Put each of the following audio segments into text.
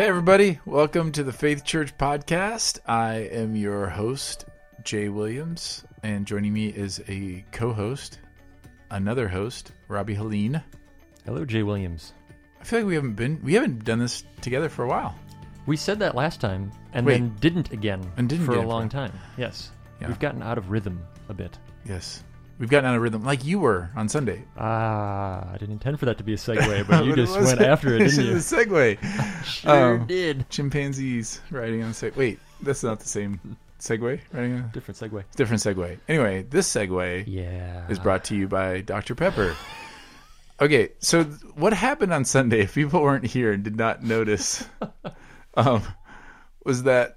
Hey, everybody. Welcome to the Faith Church podcast. I am your host, Jay Williams, and joining me is a co host, another host, Robbie Helene. Hello, Jay Williams. I feel like we haven't been, we haven't done this together for a while. We said that last time and Wait. then didn't again And didn't for a long time. Yes. Yeah. We've gotten out of rhythm a bit. Yes. We've gotten out of rhythm like you were on Sunday. Ah, I didn't intend for that to be a segue, but you just went after it, didn't you? just a segue. Sure Um, did. Chimpanzees riding on a Segway. Wait, that's not the same segue. Riding on Different segue. different segue. Anyway, this segue Yeah. is brought to you by Dr. Pepper. Okay, so what happened on Sunday, if people weren't here and did not notice, um, was that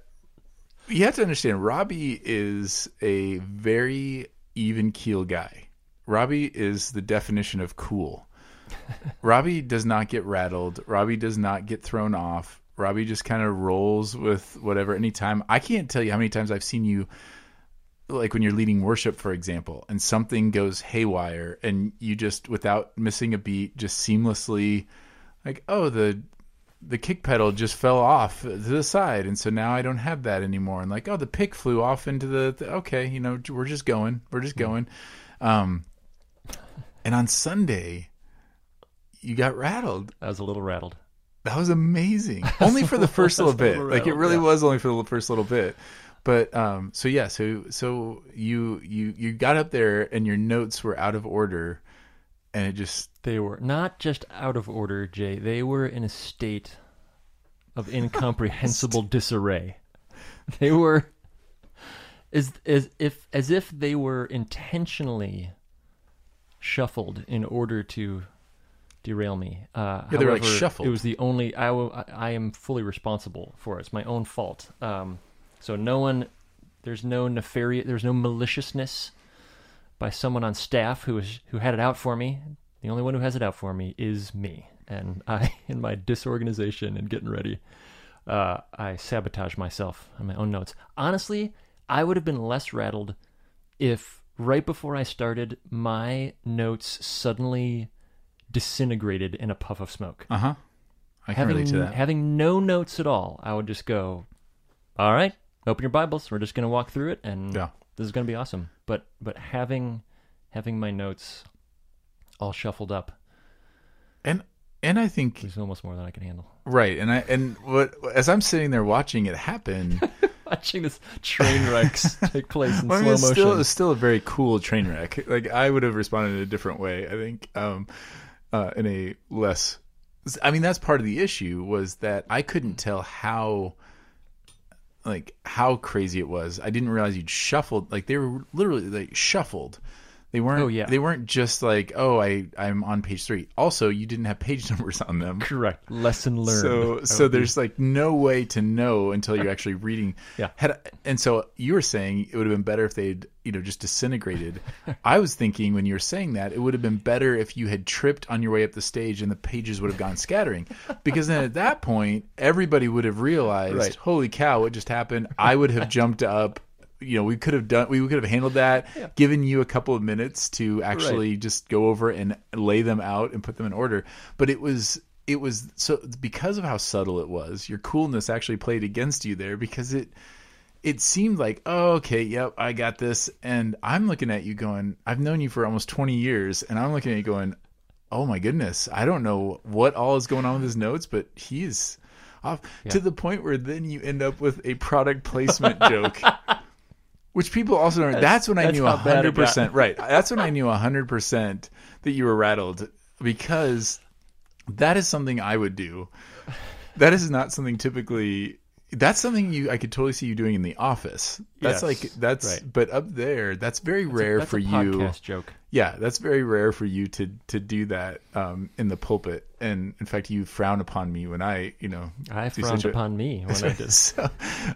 you have to understand Robbie is a very even keel guy. Robbie is the definition of cool. Robbie does not get rattled. Robbie does not get thrown off. Robbie just kind of rolls with whatever anytime. I can't tell you how many times I've seen you like when you're leading worship for example and something goes haywire and you just without missing a beat just seamlessly like oh the the kick pedal just fell off to the side and so now I don't have that anymore and like oh the pick flew off into the, the okay you know we're just going we're just going um and on Sunday you got rattled I was a little rattled. that was amazing. Only for the first little bit. little Like it really yeah. was only for the first little bit. But um so yeah, so so you you you got up there and your notes were out of order and it just They were not just out of order, Jay. They were in a state of incomprehensible disarray. They were as as if as if they were intentionally shuffled in order to derail me. Uh, Yeah, they were, like, shuffled. It was the only I, I I am fully responsible for it. It's my own fault. Um, so no one, there's no nefarious, there's no maliciousness by someone on staff who is who had it out for me. The only one who has it out for me is me, and I, in my disorganization and getting ready, uh, I sabotage myself on my own notes. Honestly, I would have been less rattled if right before I started, my notes suddenly disintegrated in a puff of smoke. uh-huh. I can having relate to that. having no notes at all, I would just go, "All right, open your Bibles. We're just going to walk through it, and Yeah. this is going to be awesome." But but having having my notes all shuffled up and and I think is almost more than I can handle. right. And I and what as I'm sitting there watching it happen, Watching this train wrecks take place in Well, I mean, slow it's motion. still it's still a very cool train wreck. Like I would have responded in a different way. I think um, uh, in a less. I mean, that's part of the issue was that I couldn't tell how like how crazy it was. I didn't realize you'd shuffled. Like they were literally like shuffled. They weren't. Oh, yeah. They weren't just like, oh, I I'm on page three. Also, you didn't have page numbers on them. Correct. Lesson learned. So so there's like no way to know until you're actually reading. Yeah. Had and so you were saying it would have been better if they'd you know just disintegrated. I was thinking when you were saying that it would have been better if you had tripped on your way up the stage and the pages would have gone scattering, because then at that point everybody would have realized, Right. holy cow, what just happened? I would have jumped up. You know, we could have done. We could have handled that. Given you a couple of minutes to actually just go over and lay them out and put them in order. But it was it was so because of how subtle it was. Your coolness actually played against you there because it it seemed like oh okay yep I got this and I'm looking at you going I've known you for almost 20 years and I'm looking at you going oh my goodness I don't know what all is going on with his notes but he's off to the point where then you end up with a product placement joke which people also don't that's, when I that's knew bad 100% right. That's when I knew 100% that you were rattled because that is something I would do. That is not something typically that's something you I could totally see you doing in the office. That's Yes, like that's right. but up there that's very rare That's for a you. podcast joke. Yeah, that's very rare for you to to do that um, in the pulpit. And in fact, you frown upon me when I, you know, I do frowned such a- upon me when I did. so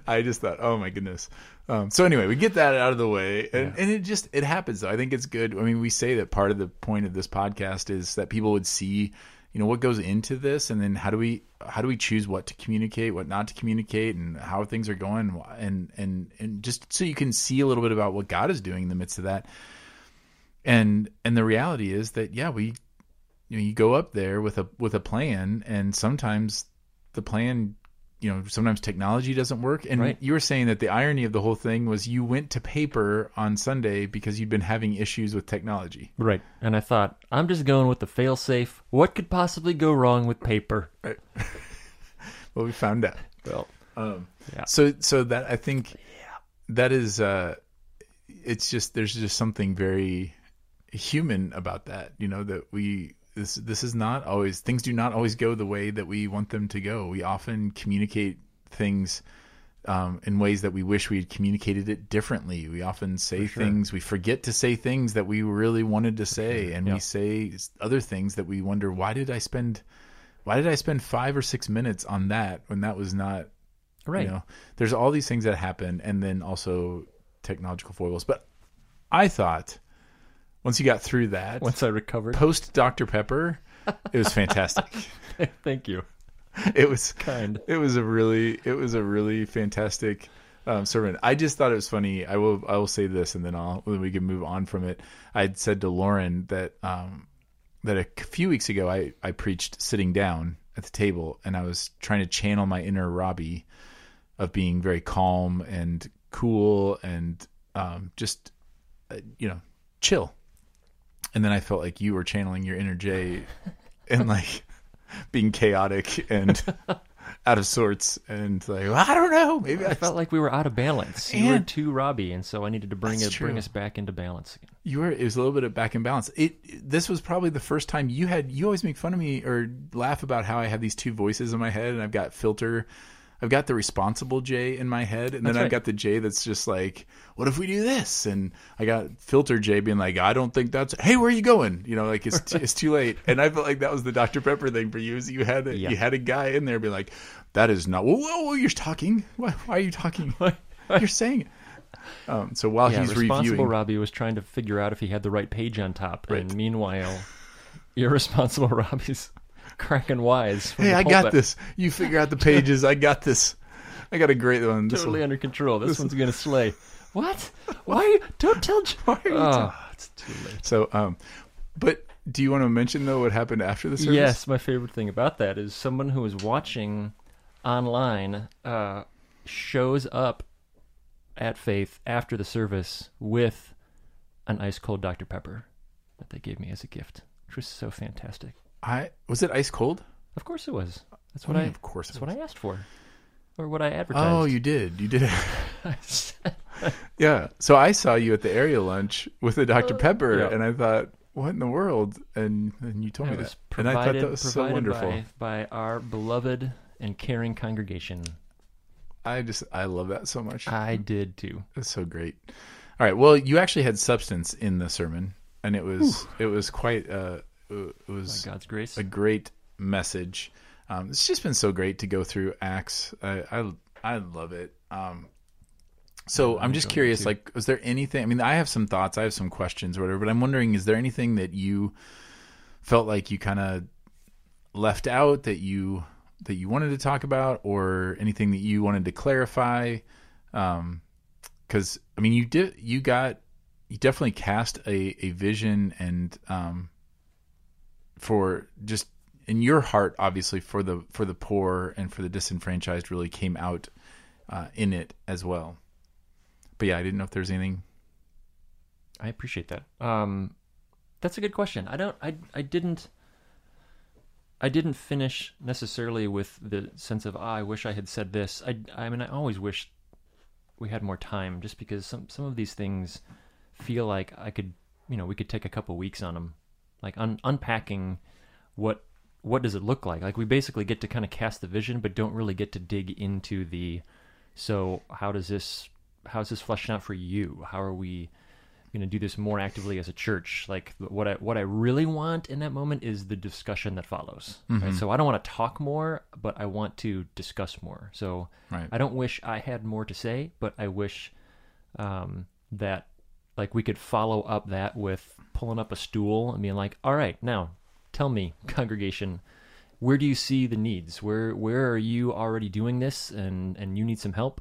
I just thought, oh my goodness. Um, so anyway, we get that out of the way, and, and it just it happens. Though I think it's good. I mean, we say that part of the point of this podcast is that people would see, you know, what goes into this, and then how do we how do we choose what to communicate, what not to communicate, and how things are going, and and and just so you can see a little bit about what God is doing in the midst of that. And and the reality is that yeah, we you know you go up there with a with a plan, and sometimes the plan you know sometimes technology doesn't work and Right. you were saying that the irony of the whole thing was you went to paper on sunday because you'd been having issues with technology Right. And I thought, I'm just going with the fail safe. What could possibly go wrong with paper? right. well we found out Well, um, Yeah. so so that i think that is uh it's just there's just something very human about that you know that we this this is not always things do not always go the way that we want them to go we often communicate things um, in ways that we wish we had communicated it differently we often say sure. things we forget to say things that we really wanted to say and Yeah. we say other things that we wonder why did i spend why did i spend five or six minutes on that when that was not right. you know, there's all these things that happen, and then also technological foibles. But I thought once you got through that, Once I recovered. post Dr Pepper, it was fantastic. Thank you. it was Kind. it was a really it was a really fantastic um, sermon. I just thought it was funny. I will I will say this, and then I'll then we can move on from it. I'd said to Lauren that um, that a few weeks ago I I preached sitting down at the table, and I was trying to channel my inner Robbie of being very calm and cool and um, just uh, you know chill. And then I felt like you were channeling your inner Jay and like being chaotic and out of sorts and like well, I don't know maybe I I felt like we were out of balance. You were And- too Robbie, and so I needed to bring it, bring us back into balance again. you were it was a little bit of back in balance it this was probably the first time you had you always make fun of me or laugh about how i have these two voices in my head and i've got filter i've got the responsible jay in my head and then i've right. got the jay that's just like what if we do this? And i got filter jay being like i don't think that's hey where are you going? You know like it's, t- it's too late. And i felt like that was the dr pepper thing for you is you had a, Yeah. you had a guy in there be like that is not whoa, whoa, whoa you're talking? Why, why are you talking? You're saying it. Um, so while Yeah, he's responsible reviewing Robbie was trying to figure out if he had the right page on top, Right. and meanwhile, irresponsible Robbie's cracking wise. Hey, I got this. You figure out the pages. I got this. I got a great one. This Totally one. under control. This, one's gonna slay. What? Why? Don't tell. Why oh, it's too late. So, um, but do you want to mention though what happened after the service? Yes, my favorite thing about that is someone who is watching online uh, shows up at Faith after the service with an ice cold Dr. Pepper that they gave me as a gift, which was so fantastic. I was it ice cold. Of course it was. That's what Oh, I. of course. That's it what was. I asked for, or what I advertised. Oh, you did. You did. yeah. So I saw you at the area lunch with the Dr. Pepper, yeah. and I thought, what in the world? And and you told me was that, and I thought that was so provided wonderful. by, by our beloved and caring congregation. I just I love that so much. I did too. It's so great. All right. Well, you actually had substance in the sermon, and it was it was quite uh it was By God's grace. a great message. Um, it's just been so great to go through Acts. I I, I love it. Um, so I'm just curious. Like, was there anything? I mean, I have some thoughts. I have some questions, or whatever. But I'm wondering, is there anything that you felt like you kind of left out that you that you wanted to talk about, or anything that you wanted to clarify? Um, because I mean, you did. You got. You definitely cast a a vision and um for just in your heart obviously for the for the poor and for the disenfranchised really came out uh, in it as well but yeah i didn't know if there's anything I appreciate that. Um, that's a good question. I don't. I. I didn't. I didn't finish necessarily with the sense of ah, I wish I had said this. I. I mean, I always wish we had more time, just because some some of these things feel like I could, you know, we could take a couple weeks on them, like un- unpacking what what does it look like. Like we basically get to kind of cast the vision, but don't really get to dig into the. So how does this? How's this fleshing out for you? How are we? going to do this more actively as a church. Like what I what I really want in that moment is the discussion that follows. Right? So I don't want to talk more, but I want to discuss more. So right I don't wish I had more to say, but I wish um, that like we could follow up that with pulling up a stool and being like, "All right, now tell me, congregation, where do you see the needs? Where where are you already doing this, and and you need some help?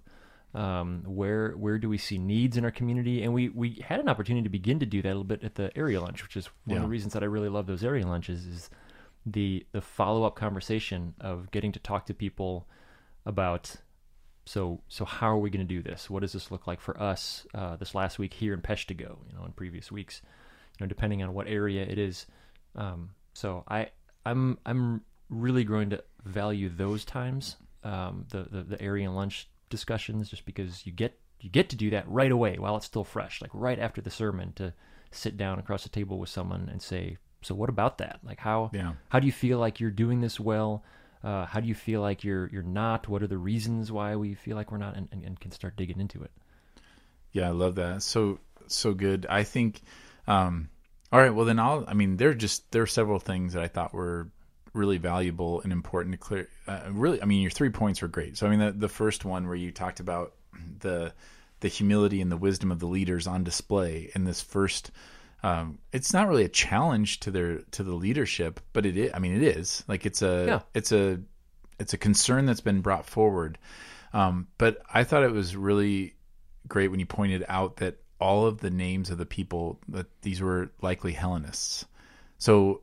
Um, where where do we see needs in our community? And we we had an opportunity to begin to do that a little bit at the area lunch, which is one of the reasons that I really love those area lunches is the the follow up conversation of getting to talk to people about so so how are we going to do this? What does this look like for us uh, this last week here in Peshtigo? You know, in previous weeks, you know, depending on what area it is. Um, so I I'm I'm really going to value those times, um, the, the the area and lunch discussions, just because you get you get to do that right away while it's still fresh, like right after the sermon, to sit down across the table with someone and say, "So what about that? Like how Yeah. how do you feel like you're doing this well? Uh, how do you feel like you're you're not? What are the reasons why we feel like we're not? And, and, and can start digging into it. Yeah, I love that. So so good. I think. Um, all right. Well, then I'll. I mean, there are just there are several things that I thought were really valuable and important to clear. Uh, really, I mean, your three points were great. So I mean, the the first one where you talked about the the humility and the wisdom of the leaders on display in this first. Um, it's not really a challenge to their to the leadership, but it is. I mean, it is like it's a Yeah. it's a it's a concern that's been brought forward. Um, but I thought it was really great when you pointed out that all of the names of the people that these were likely Hellenists. So,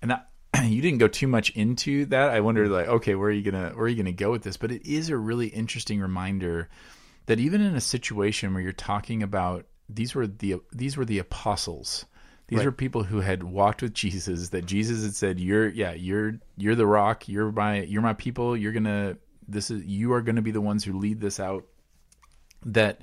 and I, you didn't go too much into that. I wondered, like, okay, where are you gonna where are you gonna go with this? But it is a really interesting reminder that even in a situation where you're talking about these were the these were the apostles. These Right. were people who had walked with Jesus. That Jesus had said, "You're yeah, you're you're the rock. You're my you're my people. You're gonna this is you are gonna be the ones who lead this out." That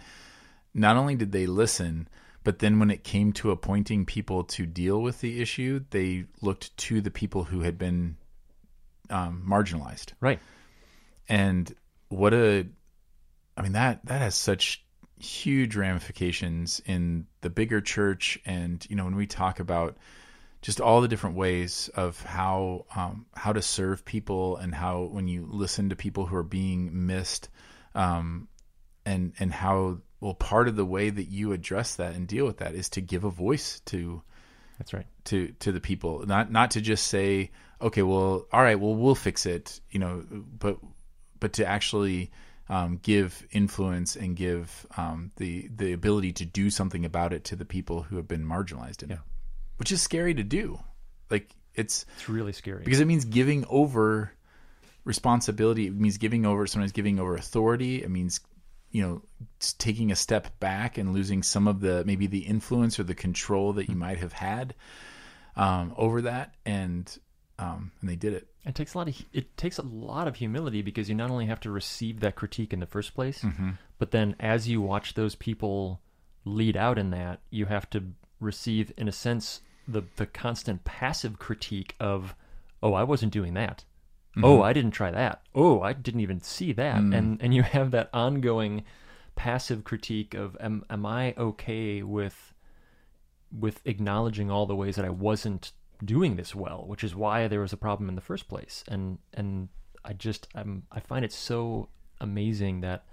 not only did they listen, but then when it came to appointing people to deal with the issue, they looked to the people who had been um, marginalized. Right. And what a, I mean that that has such huge ramifications in the bigger church, and you know when we talk about just all the different ways of how um, how to serve people and how when you listen to people who are being missed, um, and and how well part of the way that you address that and deal with that is to give a voice to That's right. to to the people not not to just say okay well all right well we'll fix it you know but but to actually um, give influence and give um, the the ability to do something about it to the people who have been marginalized in it. Which is scary to do. Like it's It's really scary. because it means giving over responsibility it means giving over sometimes giving over authority it means you know taking a step back and losing some of the maybe the influence or the control that you might have had um, over that. And um, and they did it It takes a lot of it takes a lot of humility because you not only have to receive that critique in the first place, mm-hmm. but then as you watch those people lead out in that, you have to receive, in a sense, the the constant passive critique of, "Oh, I wasn't doing that. Oh, mm-hmm. I didn't try that. Oh, I didn't even see that." Mm. And and you have that ongoing passive critique of, "Am am I okay with?" with acknowledging all the ways that I wasn't doing this well, which is why there was a problem in the first place. And and I just I'm I find it so amazing that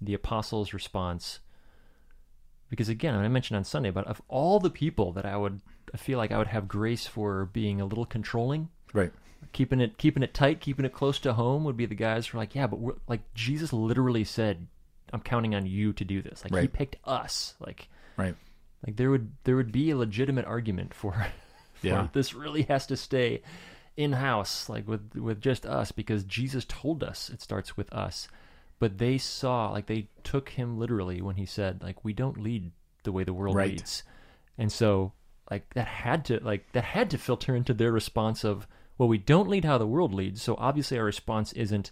the apostles' response because again, I mentioned on Sunday, but of all the people that I would I feel like I would have grace for being a little controlling, right keeping it keeping it tight, keeping it close to home would be the guys who are like, yeah, but we're, like Jesus literally said, I'm counting on you to do this. Like he picked us. Like right like there would there would be a legitimate argument for, Yeah. this really has to stay in house like with with just us because Jesus told us it starts with us. But they saw like they took him literally when he said like we don't lead the way the world Right. leads. And so like that had to like that had to filter into their response of well we don't lead how the world leads. So obviously our response isn't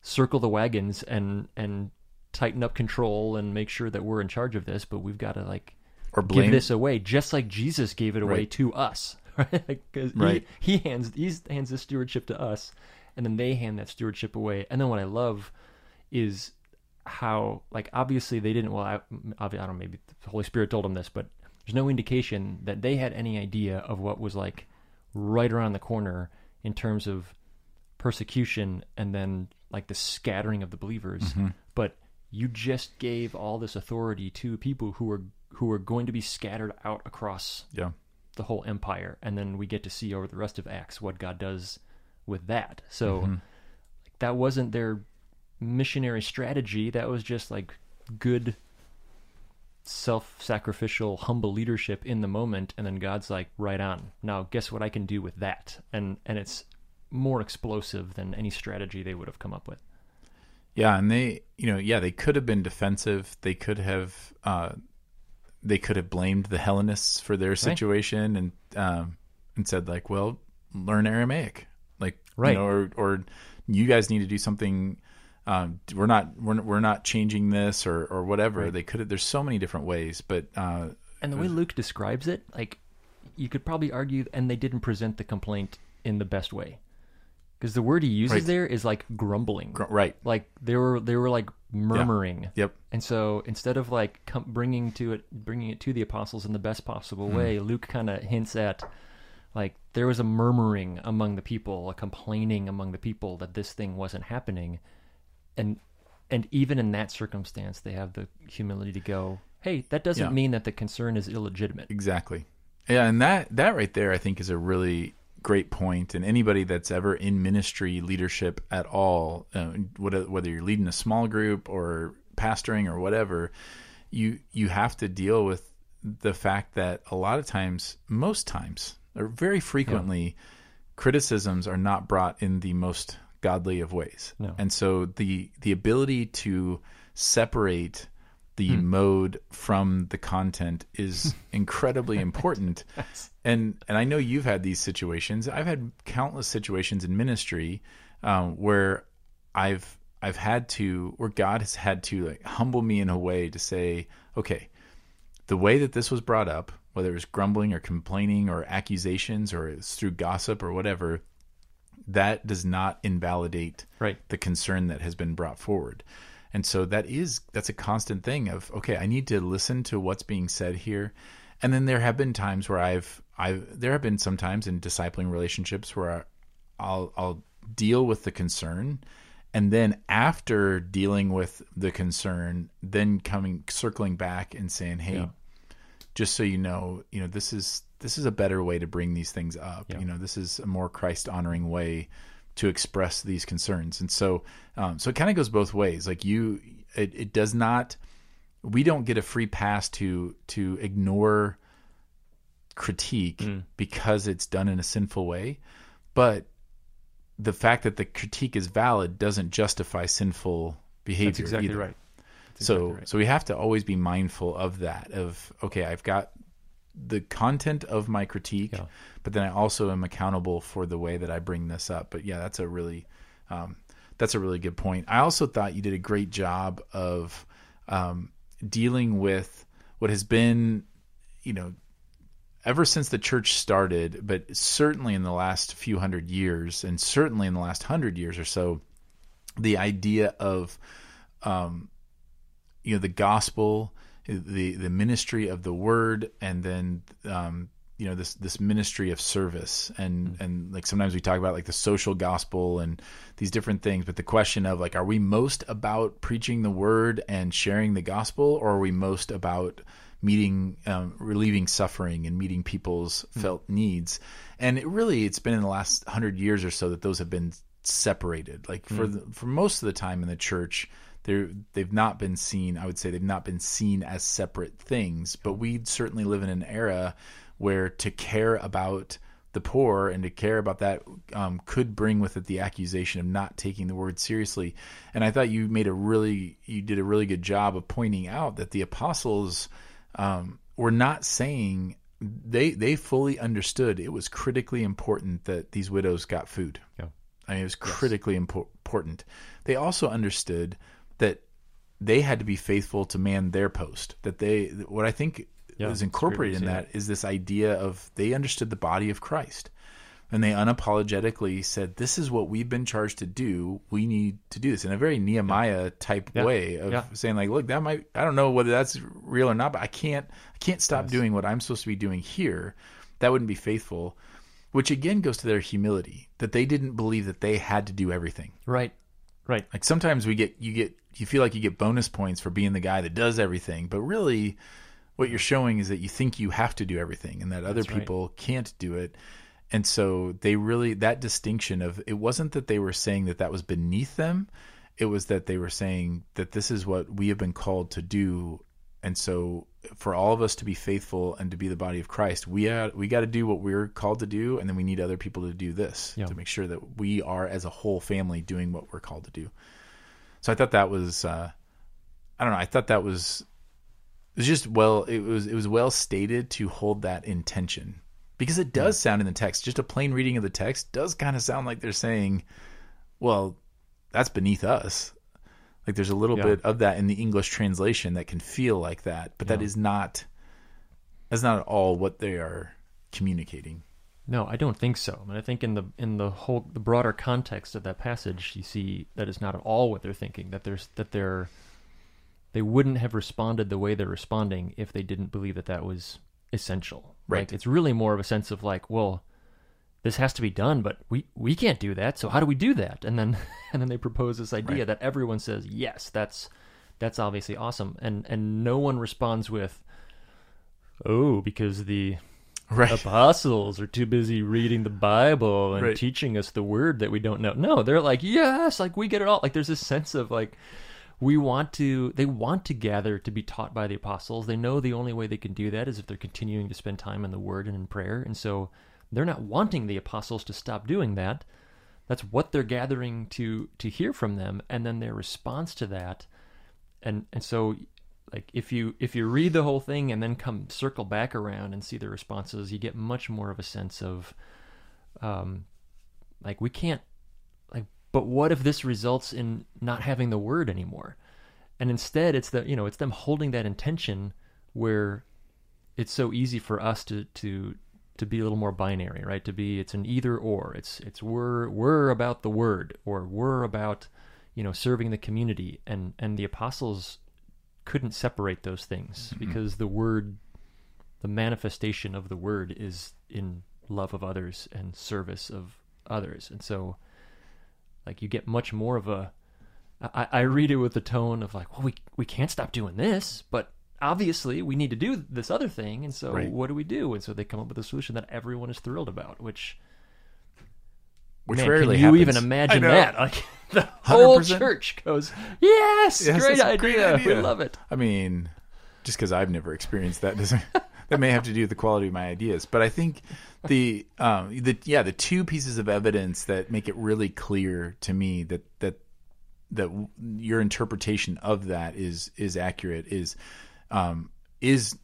circle the wagons and and tighten up control and make sure that we're in charge of this, but we've got to like or blame give this away, just like Jesus gave it away Right. to us. Right? Because Right. he, he hands he hands the stewardship to us, and then they hand that stewardship away. And then what I love is how like obviously they didn't. Well, I, I don't know. Maybe the Holy Spirit told them this, but there's no indication that they had any idea of what was like right around the corner in terms of persecution and then like the scattering of the believers. Mm-hmm. But you just gave all this authority to people who are who are going to be scattered out across yeah the whole empire, and then we get to see over the rest of Acts what God does with that. So like, that wasn't their missionary strategy. That was just like good self-sacrificial humble leadership in the moment and then God's like right on now guess what I can do with that and and it's more explosive than any strategy they would have come up with Yeah, and they, you know, yeah, they could have been defensive. They could have, uh, they could have blamed the Hellenists for their situation and um, and said like, well, learn Aramaic, like, Right. you know, or or you guys need to do something. Um, we're not we're, we're not changing this or or whatever. They could have. There's so many different ways, but uh, And the way Luke describes it, like you could probably argue, and they didn't present the complaint in the best way, because the word he uses Right. there is like grumbling. gr- right. like they were they were like murmuring. Yep. And so instead of like com- bringing to it bringing it to the apostles in the best possible hmm. way, Luke kind of hints at like there was a murmuring among the people, a complaining among the people that this thing wasn't happening, and and even in that circumstance, they have the humility to go, "Hey, that doesn't Yeah. mean that the concern is illegitimate." Exactly. Yeah, and that that right there, I think, is a really great point. And anybody that's ever in ministry leadership at all, uh, whether whether you're leading a small group or pastoring or whatever, you you have to deal with the fact that a lot of times, most times, or very frequently, criticisms are not brought in the most godly of ways. No. And so the the ability to separate the mode from the content is incredibly important. And and I know you've had these situations. I've had countless situations in ministry um, where I've I've had to where God has had to like humble me in a way to say, okay, the way that this was brought up, whether it was grumbling or complaining or accusations or it's through gossip or whatever, that does not invalidate Right. the concern that has been brought forward. And so that is that's a constant thing of okay, I need to listen to what's being said here. And then there have been times where I've I've there have been some times in discipling relationships where I'll I'll deal with the concern and then after dealing with the concern, then coming circling back and saying, "Hey, Yeah. just so you know, you know this is this is a better way to bring these things up. Yeah. You know, this is a more Christ honoring way to express these concerns. And so, um, so it kind of goes both ways. Like you, it, it does not. We don't get a free pass to to ignore critique Mm. because it's done in a sinful way, but the fact that the critique is valid doesn't justify sinful behavior. That's exactly either. right. That's So exactly right. so we have to always be mindful of that. Of okay, I've got the content of my critique, Yeah. but then I also am accountable for the way that I bring this up. But yeah, that's a really um, that's a really good point. I also thought you did a great job of um, dealing with what has been, you know, ever since the church started, but certainly in the last few hundred years, and certainly in the last hundred years or so, the idea of um, you know the gospel the the ministry of the word and then um, you know this this ministry of service. And and like sometimes we talk about like the social gospel and these different things but the question of like are we most about preaching the word and sharing the gospel or are we most about meeting um, relieving suffering and meeting people's felt needs? And it really it's been in the last 100 years or so that those have been separated. Like for the, for most of the time in the church they're they've not been seen i would say they've not been seen as separate things but we certainly live in an era where to care about the poor and to care about that um, could bring with it the accusation of not taking the word seriously and i thought you made a really you did a really good job of pointing out that the apostles um, were not saying they they fully understood it was critically important that these widows got food Yeah. I mean, it was critically impor- important. They also understood that they had to be faithful to man their post. That they, what I think Yeah, is incorporated in see that is this idea of they understood the body of Christ, and they unapologetically said, "This is what we've been charged to do. We need to do this." In a very Nehemiah type Yeah. way of Yeah. saying, "Like, look, that might I don't know whether that's real or not, but I can't I can't stop doing what I'm supposed to be doing here. That wouldn't be faithful." Which again goes to their humility that they didn't believe that they had to do everything. Right. Right. Like sometimes we get you get you feel like you get bonus points for being the guy that does everything, but really what you're showing is that you think you have to do everything and that other That's right. people can't do it. And so they really that distinction of it wasn't that they were saying that that was beneath them, it was that they were saying that this is what we have been called to do. And so for all of us to be faithful and to be the body of Christ, we are, we got to do what we're called to do and then we need other people to do this Yeah. to make sure that we are as a whole family doing what we're called to do. So I thought that was, uh, I don't know, I thought that was, it was just well, it was it was well stated to hold that intention because it does sound in the text. Just a plain reading of the text does kind of sound like they're saying, well, that's beneath us. Like there's a little Yeah. bit of that in the English translation that can feel like that, but that Yeah. is not that's not at all what they are communicating. No, I don't think so. I mean, I think in the in the whole the broader context of that passage, you see that is not at all what they're thinking. That there's that they're they wouldn't have responded the way they're responding if they didn't believe that that was essential. Right. Like, it's really more of a sense of like, well, this has to be done, but we we can't do that. So how do we do that? And then and then they propose this idea Right. that everyone says yes, that's that's obviously awesome, and and no one responds with, oh, because the Right. apostles are too busy reading the Bible and Right. teaching us the word that we don't know. No, they're like, yes, like we get it all. Like there's this sense of like we want to they want to gather to be taught by the apostles. They know the only way they can do that is if they're continuing to spend time in the word and in prayer. And so they're not wanting the apostles to stop doing that. That's what they're gathering to to hear from them and then their response to that and and so like if you if you read the whole thing and then come circle back around and see the responses you get much more of a sense of um like we can't like but what if this results in not having the word anymore and instead it's the you know it's them holding that intention where it's so easy for us to to to be a little more binary right? To be it's an either or. It's it's we're we're about the word or we're about you know serving the community. And and the apostles couldn't separate those things mm-hmm. because the word the manifestation of the word is in love of others and service of others. And so like you get much more of a I, I read it with the tone of like well we we can't stop doing this but obviously we need to do this other thing and so Right. what do we do and so they come up with a solution that everyone is thrilled about which Which man, rarely can you happens. even imagine that like the whole 100%. church goes yes, Yes, great, that's a idea. great we idea. love it I mean, just because I've never experienced that doesn't that may have to do with the quality of my ideas. But I think the um the yeah the two pieces of evidence that make it really clear to me that that that your interpretation of that is is accurate is um is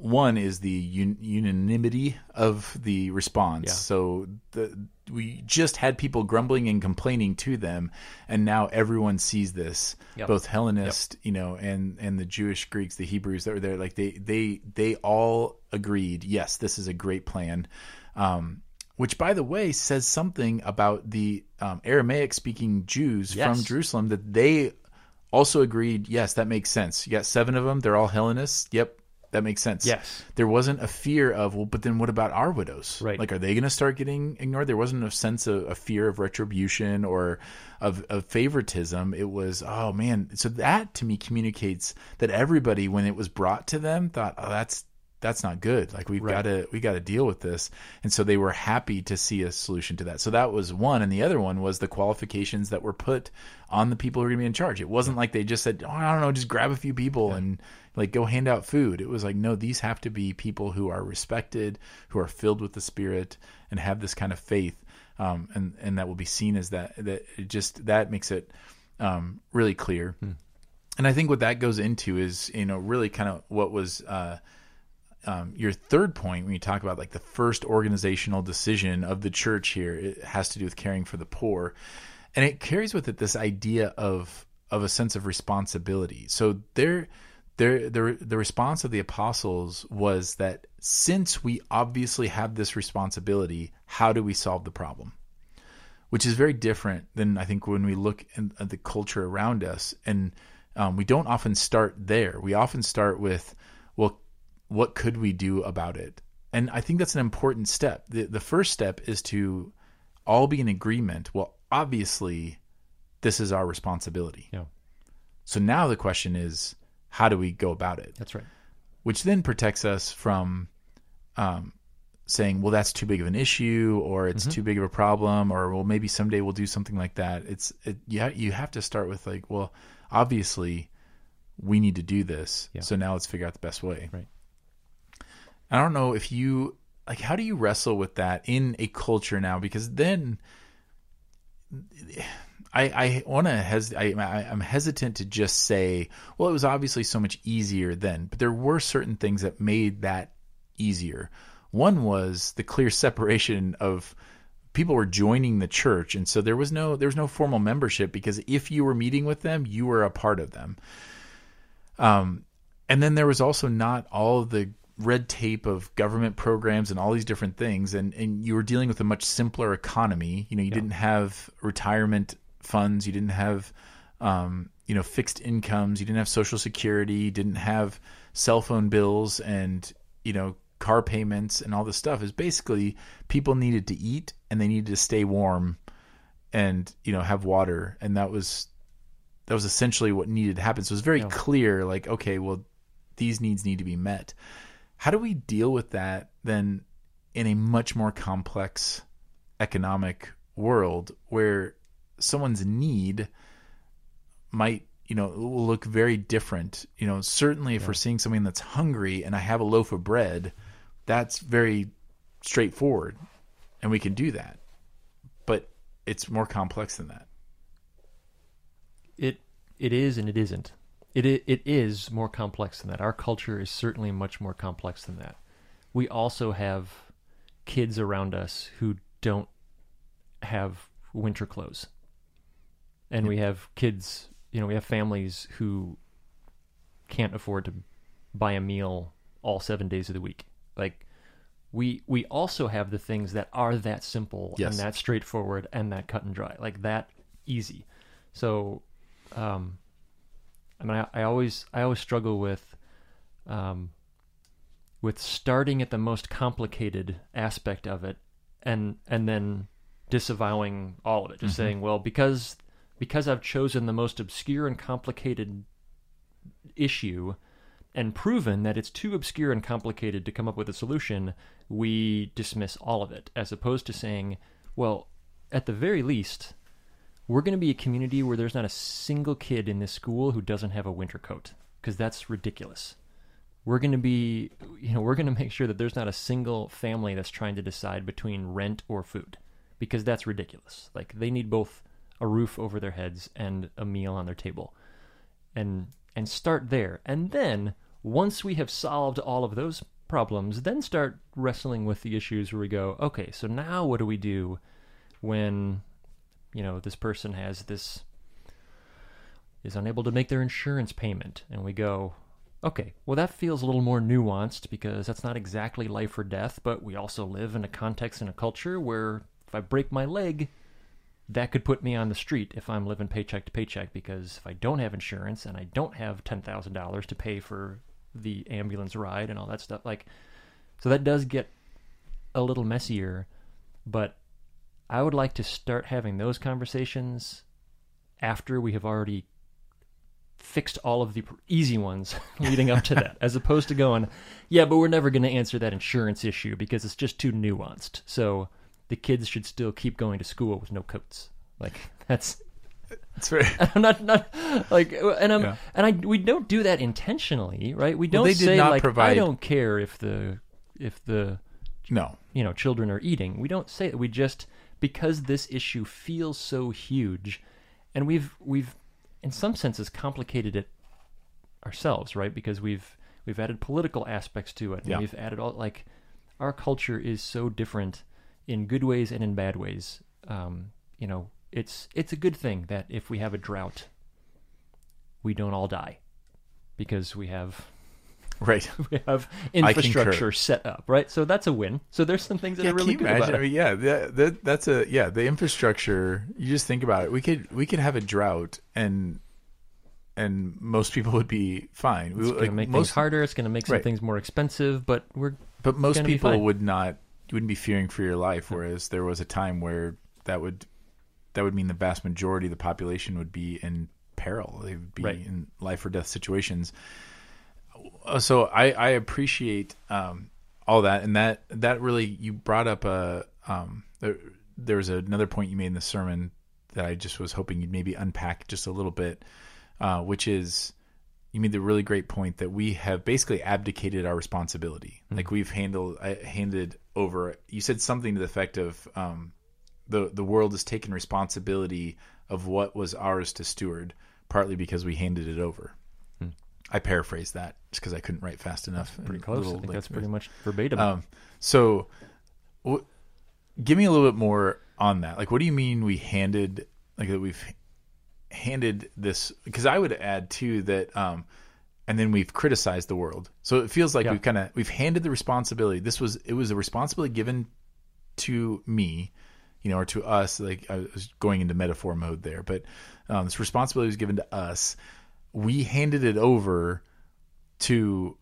one is the un- unanimity of the response. Yeah. So the we just had people grumbling and complaining to them, and now everyone sees this. Yep. Both Hellenist, you know, and and the Jewish Greeks, the Hebrews that were there, like they they they all agreed. Yes, this is a great plan. Um, which, by the way, says something about the um, Aramaic-speaking Jews Yes. from Jerusalem that they also agreed. Yes, that makes sense. You got seven of them; they're all Hellenists. Yep, that makes sense. Yes. there wasn't a fear of well, but then what about our widows? Right. Like, are they going to start getting ignored? There wasn't a sense of a fear of retribution or of, of favoritism. It was, oh man. So that to me communicates that everybody, when it was brought to them, thought, oh, that's that's not good. Like we've Right. got to we got to deal with this. And so they were happy to see a solution to that. So that was one, and the other one was the qualifications that were put on the people who are going to be in charge. It wasn't like they just said, oh, I don't know, just grab a few people and like go hand out food. It was like, no, these have to be people who are respected, who are filled with the Spirit, and have this kind of faith. Um, and and that will be seen as that. That it just that makes it um, really clear. And I think what that goes into is you know really kind of what was. Uh, um, your third point when you talk about like the first organizational decision of the church here it has to do with caring for the poor and it carries with it this idea of of a sense of responsibility so there there the, the response of the apostles was that since we obviously have this responsibility how do we solve the problem which is very different than I think when we look at the culture around us. And um, we don't often start there. We often start with, what could we do about it? And I think that's an important step. The, the first step is to all be in agreement. Well, obviously, this is our responsibility. Yeah. So now the question is, how do we go about it? That's right. which then protects us from um, saying, "Well, that's too big of an issue," or "It's too big of a problem," or "Well, maybe someday we'll do something like that." It's it, you ha- you have to start with like, "Well, obviously, we need to do this, Yeah. so now let's figure out the best way." Right. I don't know if you like how do you wrestle with that in a culture now because then I, I want to hes- I, I'm hesitant to just say, well, it was obviously so much easier then, but there were certain things that made that easier. One was the clear separation of people were joining the church, and so there was no there was no formal membership because if you were meeting with them, you were a part of them. Um, and then there was also not all the red tape of government programs and all these different things and, and you were dealing with a much simpler economy. You know you yeah. didn't have retirement funds you didn't have um, you know fixed incomes you didn't have social security you didn't have cell phone bills and you know car payments and all this stuff. Is basically people needed to eat and they needed to stay warm and you know have water. And that was that was essentially what needed to happen. So it was very yeah. clear like okay well these needs need to be met how do we deal with that then in a much more complex economic world where someone's need might you know will look very different? You know certainly if yeah. we're seeing something that's hungry and i have a loaf of bread that's very straightforward and we can do that. But it's more complex than that. It it is and it isn't it, it is more complex than that. Our culture is certainly much more complex than that. We also have kids around us who don't have winter clothes. And we have kids, you know, we have families who can't afford to buy a meal all 7 days of the week. Like we we also have the things that are that simple yes. and that straightforward and that cut and dry. Like that easy. So um I mean, I, I always I always struggle with um, with starting at the most complicated aspect of it, and and then disavowing all of it, just mm-hmm. saying, well, because because I've chosen the most obscure and complicated issue and proven that it's too obscure and complicated to come up with a solution, we dismiss all of it, as opposed to saying, well, at the very least, we're going to be a community where there's not a single kid in this school who doesn't have a winter coat because that's ridiculous. We're going to be, you know, we're going to make sure that there's not a single family that's trying to decide between rent or food because that's ridiculous. Like they need both a roof over their heads and a meal on their table. And and start there. And then once we have solved all of those problems, then start wrestling with the issues where we go, okay, so now what do we do when you know, this person has this is unable to make their insurance payment, and we go, okay, well that feels a little more nuanced because that's not exactly life or death, but we also live in a context and a culture where if I break my leg, that could put me on the street if I'm living paycheck to paycheck because if I don't have insurance and I don't have $10,000 to pay for the ambulance ride and all that stuff like so that does get a little messier but I would like to start having those conversations after we have already fixed all of the easy ones leading up to that, as opposed to going, yeah, but we're never going to answer that insurance issue because it's just too nuanced. So the kids should still keep going to school with no coats. Like that's. It's very. I'm not not like, and I'm yeah. and I we don't do that intentionally, right? We don't well, say like provide... I don't care if the if the no you know children are eating. We don't say that. We just because this issue feels so huge, and we've we've in some senses complicated it ourselves, right? Because we've we've added political aspects to it, and yeah. we've added all like our culture is so different in good ways and in bad ways. Um, you know, it's it's a good thing that if we have a drought, we don't all die because we have Right. we have infrastructure set up, right? So that's a win. So there's some things that yeah, are really good imagine? about it. I mean, yeah, that, that, that's a yeah, the infrastructure. You just think about it. We could we could have a drought and and most people would be fine. It's going to make most, things harder. It's going to make some right. things more expensive, but we're but most people would not you wouldn't be fearing for your life. Whereas there was a time where that would that would mean the vast majority of the population would be in peril. They would be right. in life or death situations. Uh, so I, I appreciate um, all that, and that that really you brought up a um, there, there was another point you made in the sermon that I just was hoping you'd maybe unpack just a little bit, uh, which is you made the really great point that we have basically abdicated our responsibility. Mm-hmm. Like we've handled uh, handed over. You said something to the effect of um, the the world has taken responsibility of what was ours to steward, partly because we handed it over. I paraphrased that just because I couldn't write fast enough. Pretty close. I think like, that's pretty much verbatim. um, so, w- give me a little bit more on that. Like, what do you mean we handed like that we've handed this? Because I would add too that, um, and then we've criticized the world. So it feels like Yeah. we've kind of we've handed the responsibility. This was it was a responsibility given to me, you know, or to us. Like I was going into metaphor mode there, but um, this responsibility was given to us. We handed it over to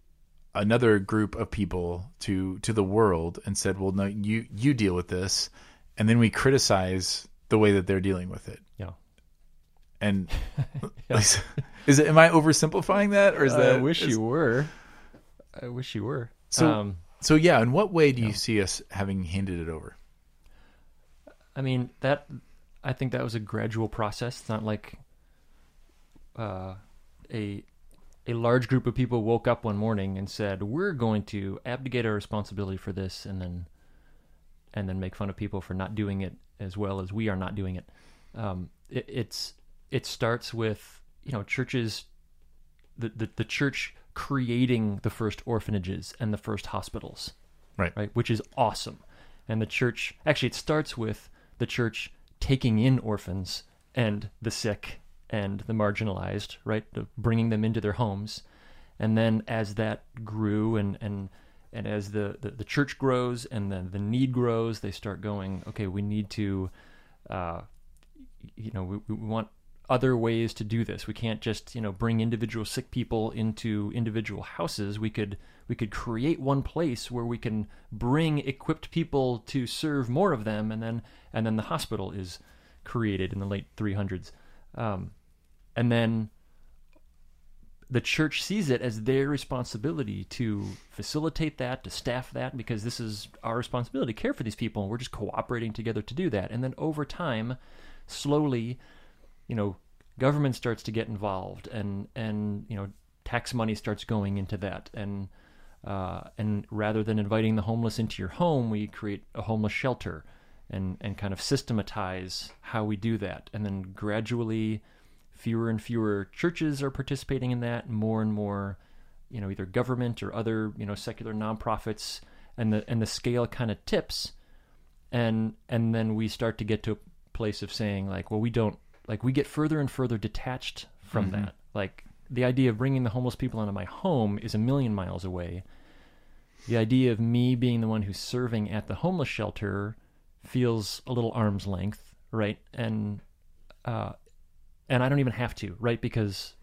another group of people to to the world and said, "Well, no, you you deal with this," and then we criticize the way that they're dealing with it. yeah. And is it? Am I oversimplifying that, or is that? I wish is- you were. I wish you were. So- um, So yeah, in what way do you see us having handed it over? I mean that. I think that was a gradual process. It's not like uh, a a large group of people woke up one morning and said, "We're going to abdicate our responsibility for this," and then and then make fun of people for not doing it as well as we are not doing it. Um, it it's it starts with you know churches, the, the the church creating the first orphanages and the first hospitals Right. right, which is awesome. And the church actually it starts with the church taking in orphans and the sick and the marginalized, right, bringing them into their homes, and then as that grew and and and as the, the, the church grows and then the need grows, they start going, okay, we need to, uh, you know, we, we want other ways to do this. We can't just, you know, bring individual sick people into individual houses. We could we could create one place where we can bring equipped people to serve more of them, and then and then the hospital is created in the late 300s, um, and then the church sees it as their responsibility to facilitate that, to staff that, because this is our responsibility to care for these people, and we're just cooperating together to do that. And then over time, slowly, you know, government starts to get involved, and and you know, tax money starts going into that, and uh, and rather than inviting the homeless into your home, we create a homeless shelter, and and kind of systematize how we do that, and then gradually fewer and fewer churches are participating in that more and more you know either government or other you know secular nonprofits and the and the scale kind of tips and and then we start to get to a place of saying like well we don't like we get further and further detached from that. Like the idea of bringing the homeless people into my home is a million miles away. The idea of me being the one who's serving at the homeless shelter feels a little arm's length right? And uh and I don't even have to, right? Because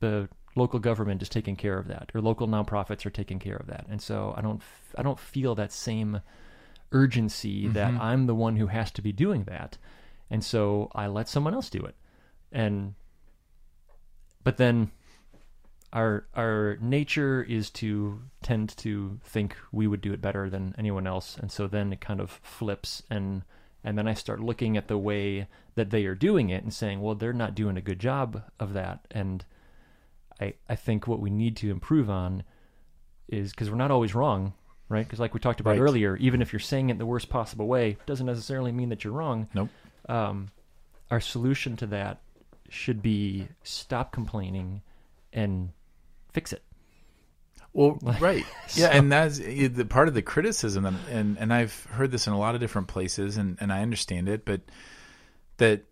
the local government is taking care of that, or local nonprofits are taking care of that, and so I don't, I don't feel that same urgency that mm-hmm. I'm the one who has to be doing that, and so I let someone else do it, and but then our our nature is to tend to think we would do it better than anyone else, and so then it kind of flips and and then I start looking at the way that they are doing it and saying, well, they're not doing a good job of that. And I, I think what we need to improve on is because we're not always wrong, right? Because like we talked about Right. earlier, even if you're saying it the worst possible way, doesn't necessarily mean that you're wrong. Nope. Um, our solution to that should be stop complaining and fix it. Well, right, yeah, So- and that's eh, the part of the criticism, and, and and I've heard this in a lot of different places, and and I understand it, but that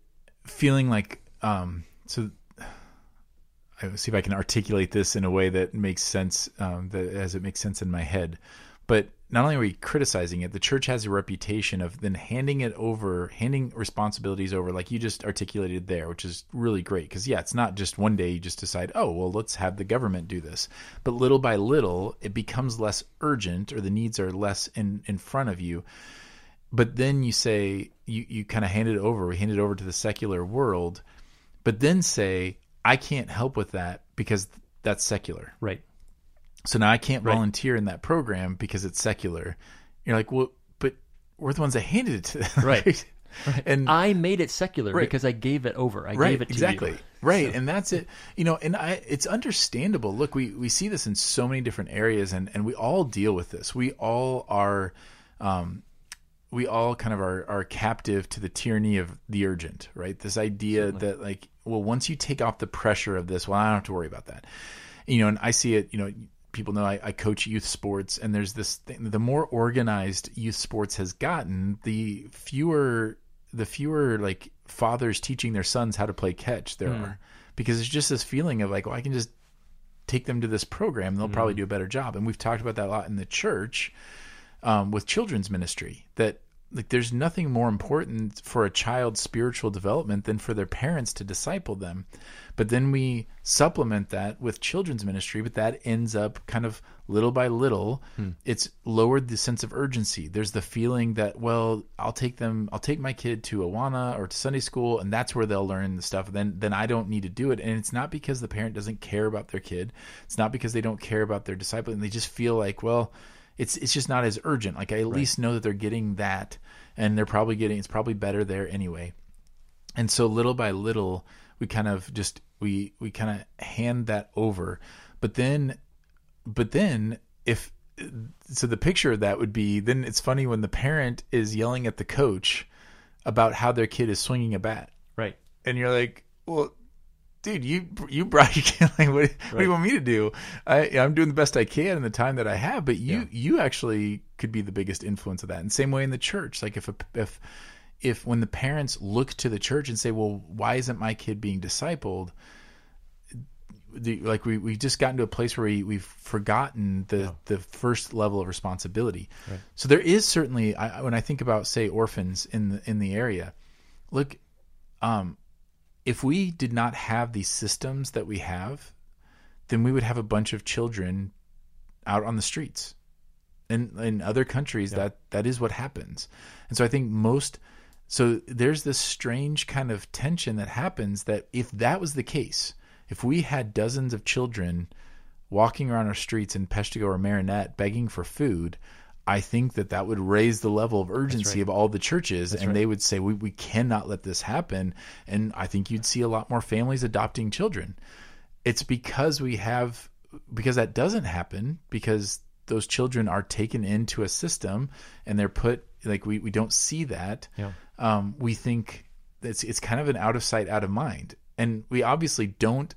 feeling like um, so. I see if I can articulate this in a way that makes sense, um, that as it makes sense in my head. But not only are we criticizing it, the church has a reputation of then handing it over, handing responsibilities over, like you just articulated there, which is really great. Because yeah, it's not just one day you just decide, oh well, let's have the government do this. But little by little, it becomes less urgent, or the needs are less in in front of you. But then you say you you kind of hand it over. We hand it over to the secular world, but then say I can't help with that because that's secular. Right. So now I can't Right. volunteer in that program because it's secular. You're like, well, but we're the ones that handed it to them, Right. And I made it secular Right. because I gave it over. I right, gave it to exactly, you. right, and that's it. You know, and I, it's understandable. Look, we we see this in so many different areas, and and we all deal with this. We all are. Um, we all kind of are are captive to the tyranny of the urgent, right? This idea that like, well, once you take off the pressure of this, well, I don't have to worry about that. You know, and I see it. You know, people know I, I coach youth sports, and there's this thing. The more organized youth sports has gotten, the fewer the fewer like fathers teaching their sons how to play catch there are, because it's just this feeling of like, well, I can just take them to this program, they'll probably do a better job. And we've talked about that a lot in the church um, with children's ministry. That like there's nothing more important for a child's spiritual development than for their parents to disciple them. But then we supplement that with children's ministry, but that ends up kind of little by little, hmm. it's lowered the sense of urgency. There's the feeling that, well, I'll take them, I'll take my kid to Awana or to Sunday school, and that's where they'll learn the stuff. Then, then I don't need to do it. And it's not because the parent doesn't care about their kid. It's not because they don't care about their discipling. They just feel like, well, it's it's just not as urgent. Like I at least know that they're getting that, and they're probably getting it's probably better there anyway. And so little by little, we kind of just we we kind of hand that over. But then, but then if so, the picture of that would be then it's funny when the parent is yelling at the coach about how their kid is swinging a bat, Right. and you're like, well. Dude, you you brought your kid. Like, what, what do you want me to do? I, I'm doing the best I can in the time that I have, but you Yeah. you actually could be the biggest influence of that. And same way in the church. Like if a, if if when the parents look to the church and say, "Well, why isn't my kid being discipled?" The, like we we just gotten to a place where we we've forgotten the the first level of responsibility. Right. So there is certainly I, when I think about say orphans in the in the area, look, um, if we did not have these systems that we have, then we would have a bunch of children out on the streets. And in other countries, that that is what happens, and so I think most. So there's this strange kind of tension that happens that if that was the case, if we had dozens of children walking around our streets in Peshtigo or Marinette begging for food, I think that that would raise the level of urgency right. of all the churches, and right. they would say we we cannot let this happen. And I think you'd see a lot more families adopting children. It's because we have because that doesn't happen because those children are taken into a system and they're put like we, we don't see that Yeah. um, we think it's it's kind of an out of sight, out of mind, and we obviously don't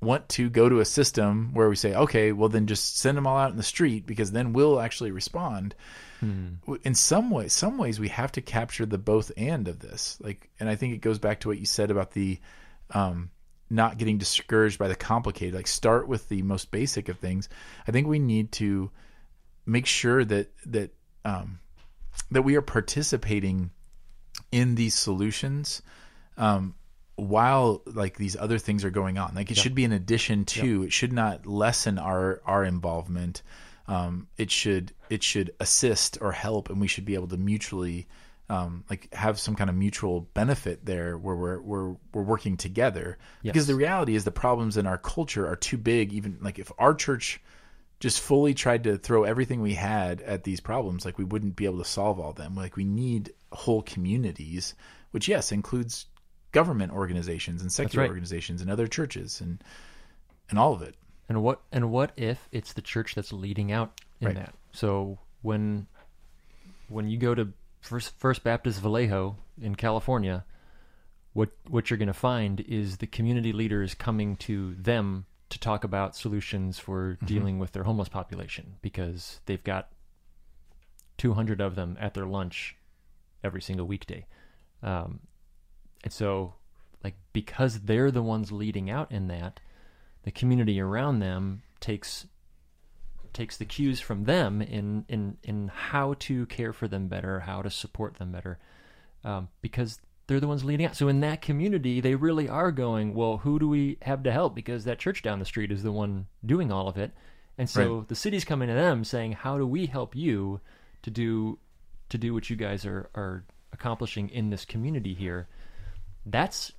want to go to a system where we say, okay, well then just send them all out in the street because then we'll actually respond. W- In some ways, some ways we have to capture the both and of this. Like, and I think it goes back to what you said about the um, not getting discouraged by the complicated. Like, start with the most basic of things. I think we need to make sure that that um, that we are participating in these solutions um, while like these other things are going on. Like it should be an addition to. It should not lessen our our involvement. Um, it should it should assist or help, and we should be able to mutually um, like have some kind of mutual benefit there where we're we're we're working together. Because the reality is the problems in our culture are too big. Even like if our church just fully tried to throw everything we had at these problems, like we wouldn't be able to solve all them. Like we need whole communities, which yes includes government organizations and secular right. organizations and other churches and and all of it. And what and what if it's the church that's leading out in Right. that? So when when you go to First First Baptist Vallejo in California, what what you're going to find is the community leaders coming to them to talk about solutions for dealing with their homeless population because they've got 200 of them at their lunch every single weekday. Um, and so, like, because they're the ones leading out in that, the community around them takes takes the cues from them in in in how to care for them better, how to support them better, um, because they're the ones leading out. So in that community, they really are going, well, who do we have to help? Because that church down the street is the one doing all of it, and so the city's coming to them saying, how do we help you to do to do what you guys are are accomplishing in this community here? That's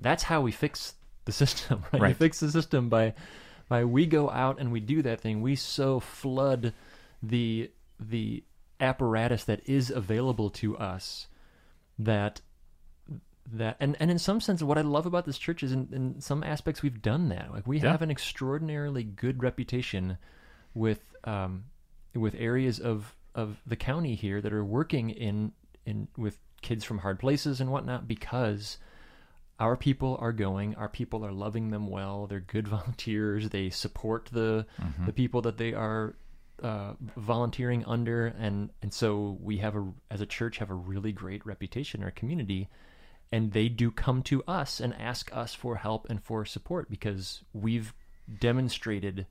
that's how we fix the system, right? We fix the system by by we go out and we do that thing. We so flood the the apparatus that is available to us that that and, and in some sense what I love about this church is in, in some aspects we've done that. Like we Yeah. have an extraordinarily good reputation with um with areas of of the county here that are working in in with kids from hard places and whatnot because our people are going our people are loving them well they're good volunteers they support the Mm-hmm. the people that they are uh, volunteering under and and so we have a as a church have a really great reputation in our community and they do come to us and ask us for help and for support because we've demonstrated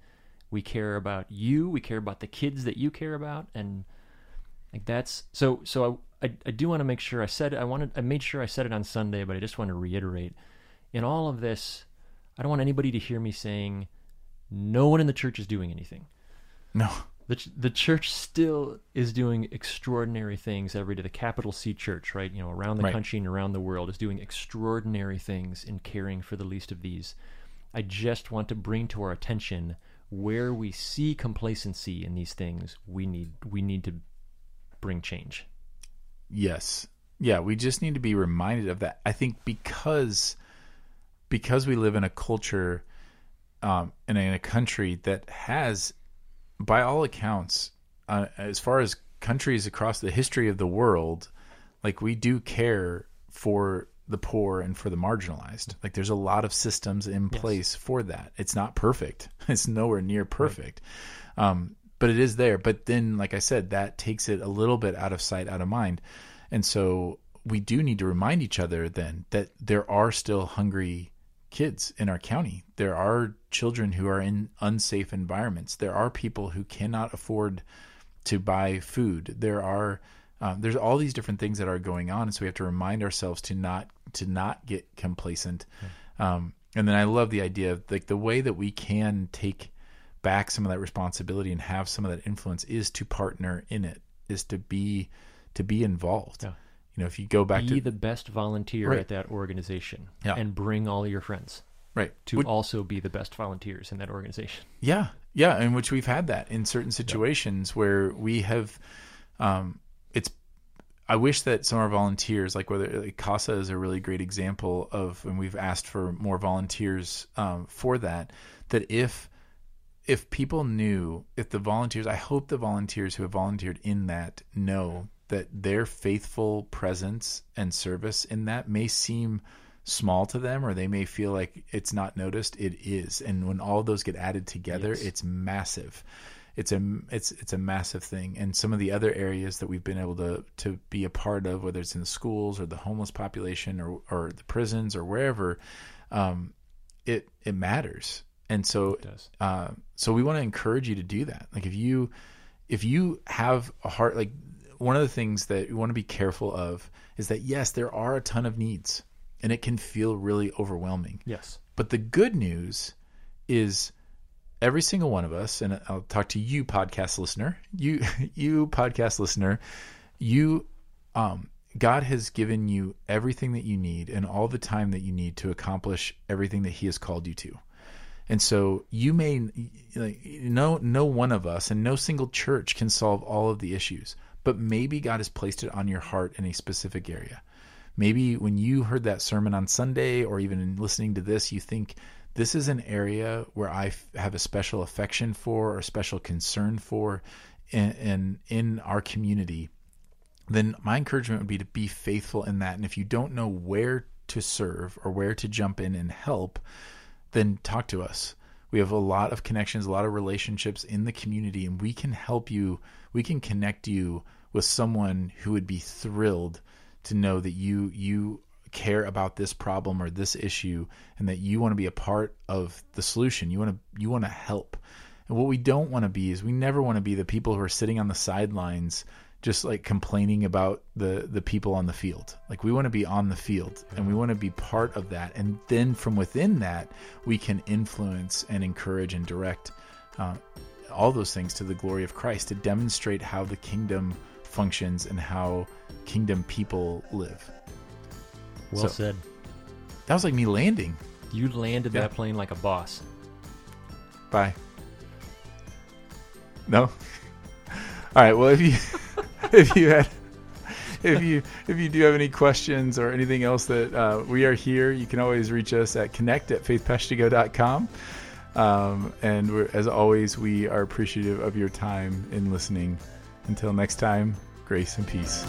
we care about you we care about the kids that you care about and like that's so so i i, I do want to make sure i said i wanted i made sure i said it on sunday but i just want to reiterate in all of this i don't want anybody to hear me saying no one in the church is doing anything No. the, ch- the church still is doing extraordinary things every day. The capital C church, right, you know, around the Right. country and around the world is doing extraordinary things in caring for the least of these. I just want to bring to our attention where we see complacency in these things, we need we need to bring change. Yes. Yeah, we just need to be reminded of that. I think because because we live in a culture um, and in a country that has, by all accounts, uh, as far as countries across the history of the world, like we do care for the poor and for the marginalized. Like there's a lot of systems in place for that. It's not perfect. It's nowhere near perfect. Um, but it is there. But then, like I said, that takes it a little bit out of sight, out of mind. And so we do need to remind each other then that there are still hungry kids in our county. There are children who are in unsafe environments. There are people who cannot afford to buy food. There are um, there's all these different things that are going on, and so we have to remind ourselves to not to not get complacent. Um, and then I love the idea of like the way that we can take back some of that responsibility and have some of that influence is to partner in it, is to be to be involved. Yeah. You know, if you go back Be to the best volunteer Right. at that organization Yeah. and bring all your friends right to Would- also be the best volunteers in that organization. Yeah, yeah, in which we've had that in certain situations where we have. Um, it's. I wish that some of our volunteers, like whether like Casa is a really great example of, and we've asked for more volunteers um, for that. That if if people knew, if the volunteers, I hope the volunteers who have volunteered in that know that their faithful presence and service in that may seem small to them or they may feel like it's not noticed it is. And when all those get added together Yes. it's massive. It's a it's it's a massive thing. And some of the other areas that we've been able to to be a part of whether it's in the schools or the homeless population or or the prisons or wherever um it it matters and so uh, so we want to encourage you to do that like if you if you have a heart like one of the things that we want to be careful of is that yes there are a ton of needs and it can feel really overwhelming Yes. but the good news is every single one of us, and I'll talk to you, podcast listener, you, you podcast listener, you, um, God has given you everything that you need and all the time that you need to accomplish everything that He has called you to. And so you may, like, no, no one of us and no single church can solve all of the issues, but maybe God has placed it on your heart in a specific area maybe when you heard that sermon on Sunday or even in listening to this, you think this is an area where I f- have a special affection for or special concern for in, in, in our community, then my encouragement would be to be faithful in that. And if you don't know where to serve or where to jump in and help, then talk to us. We have a lot of connections, a lot of relationships in the community, and we can help you. We can connect you with someone who would be thrilled to know that you you care about this problem or this issue and that you want to be a part of the solution. You want to you want to help. And what we don't want to be is we never want to be the people who are sitting on the sidelines just like complaining about the the people on the field. Like we want to be on the field and we want to be part of that. And then from within that, we can influence and encourage and direct uh, all those things to the glory of Christ to demonstrate how the kingdom functions and how kingdom people live. Well So- said. That was like me landing. You landed Yeah. that plane like a boss. Bye. No. All right. Well, if you if you had if you if you do have any questions or anything else that uh, we are here, you can always reach us at connect at faithpeshtigo.com. Um, and as always, we are appreciative of your time in listening. Until next time, grace and peace.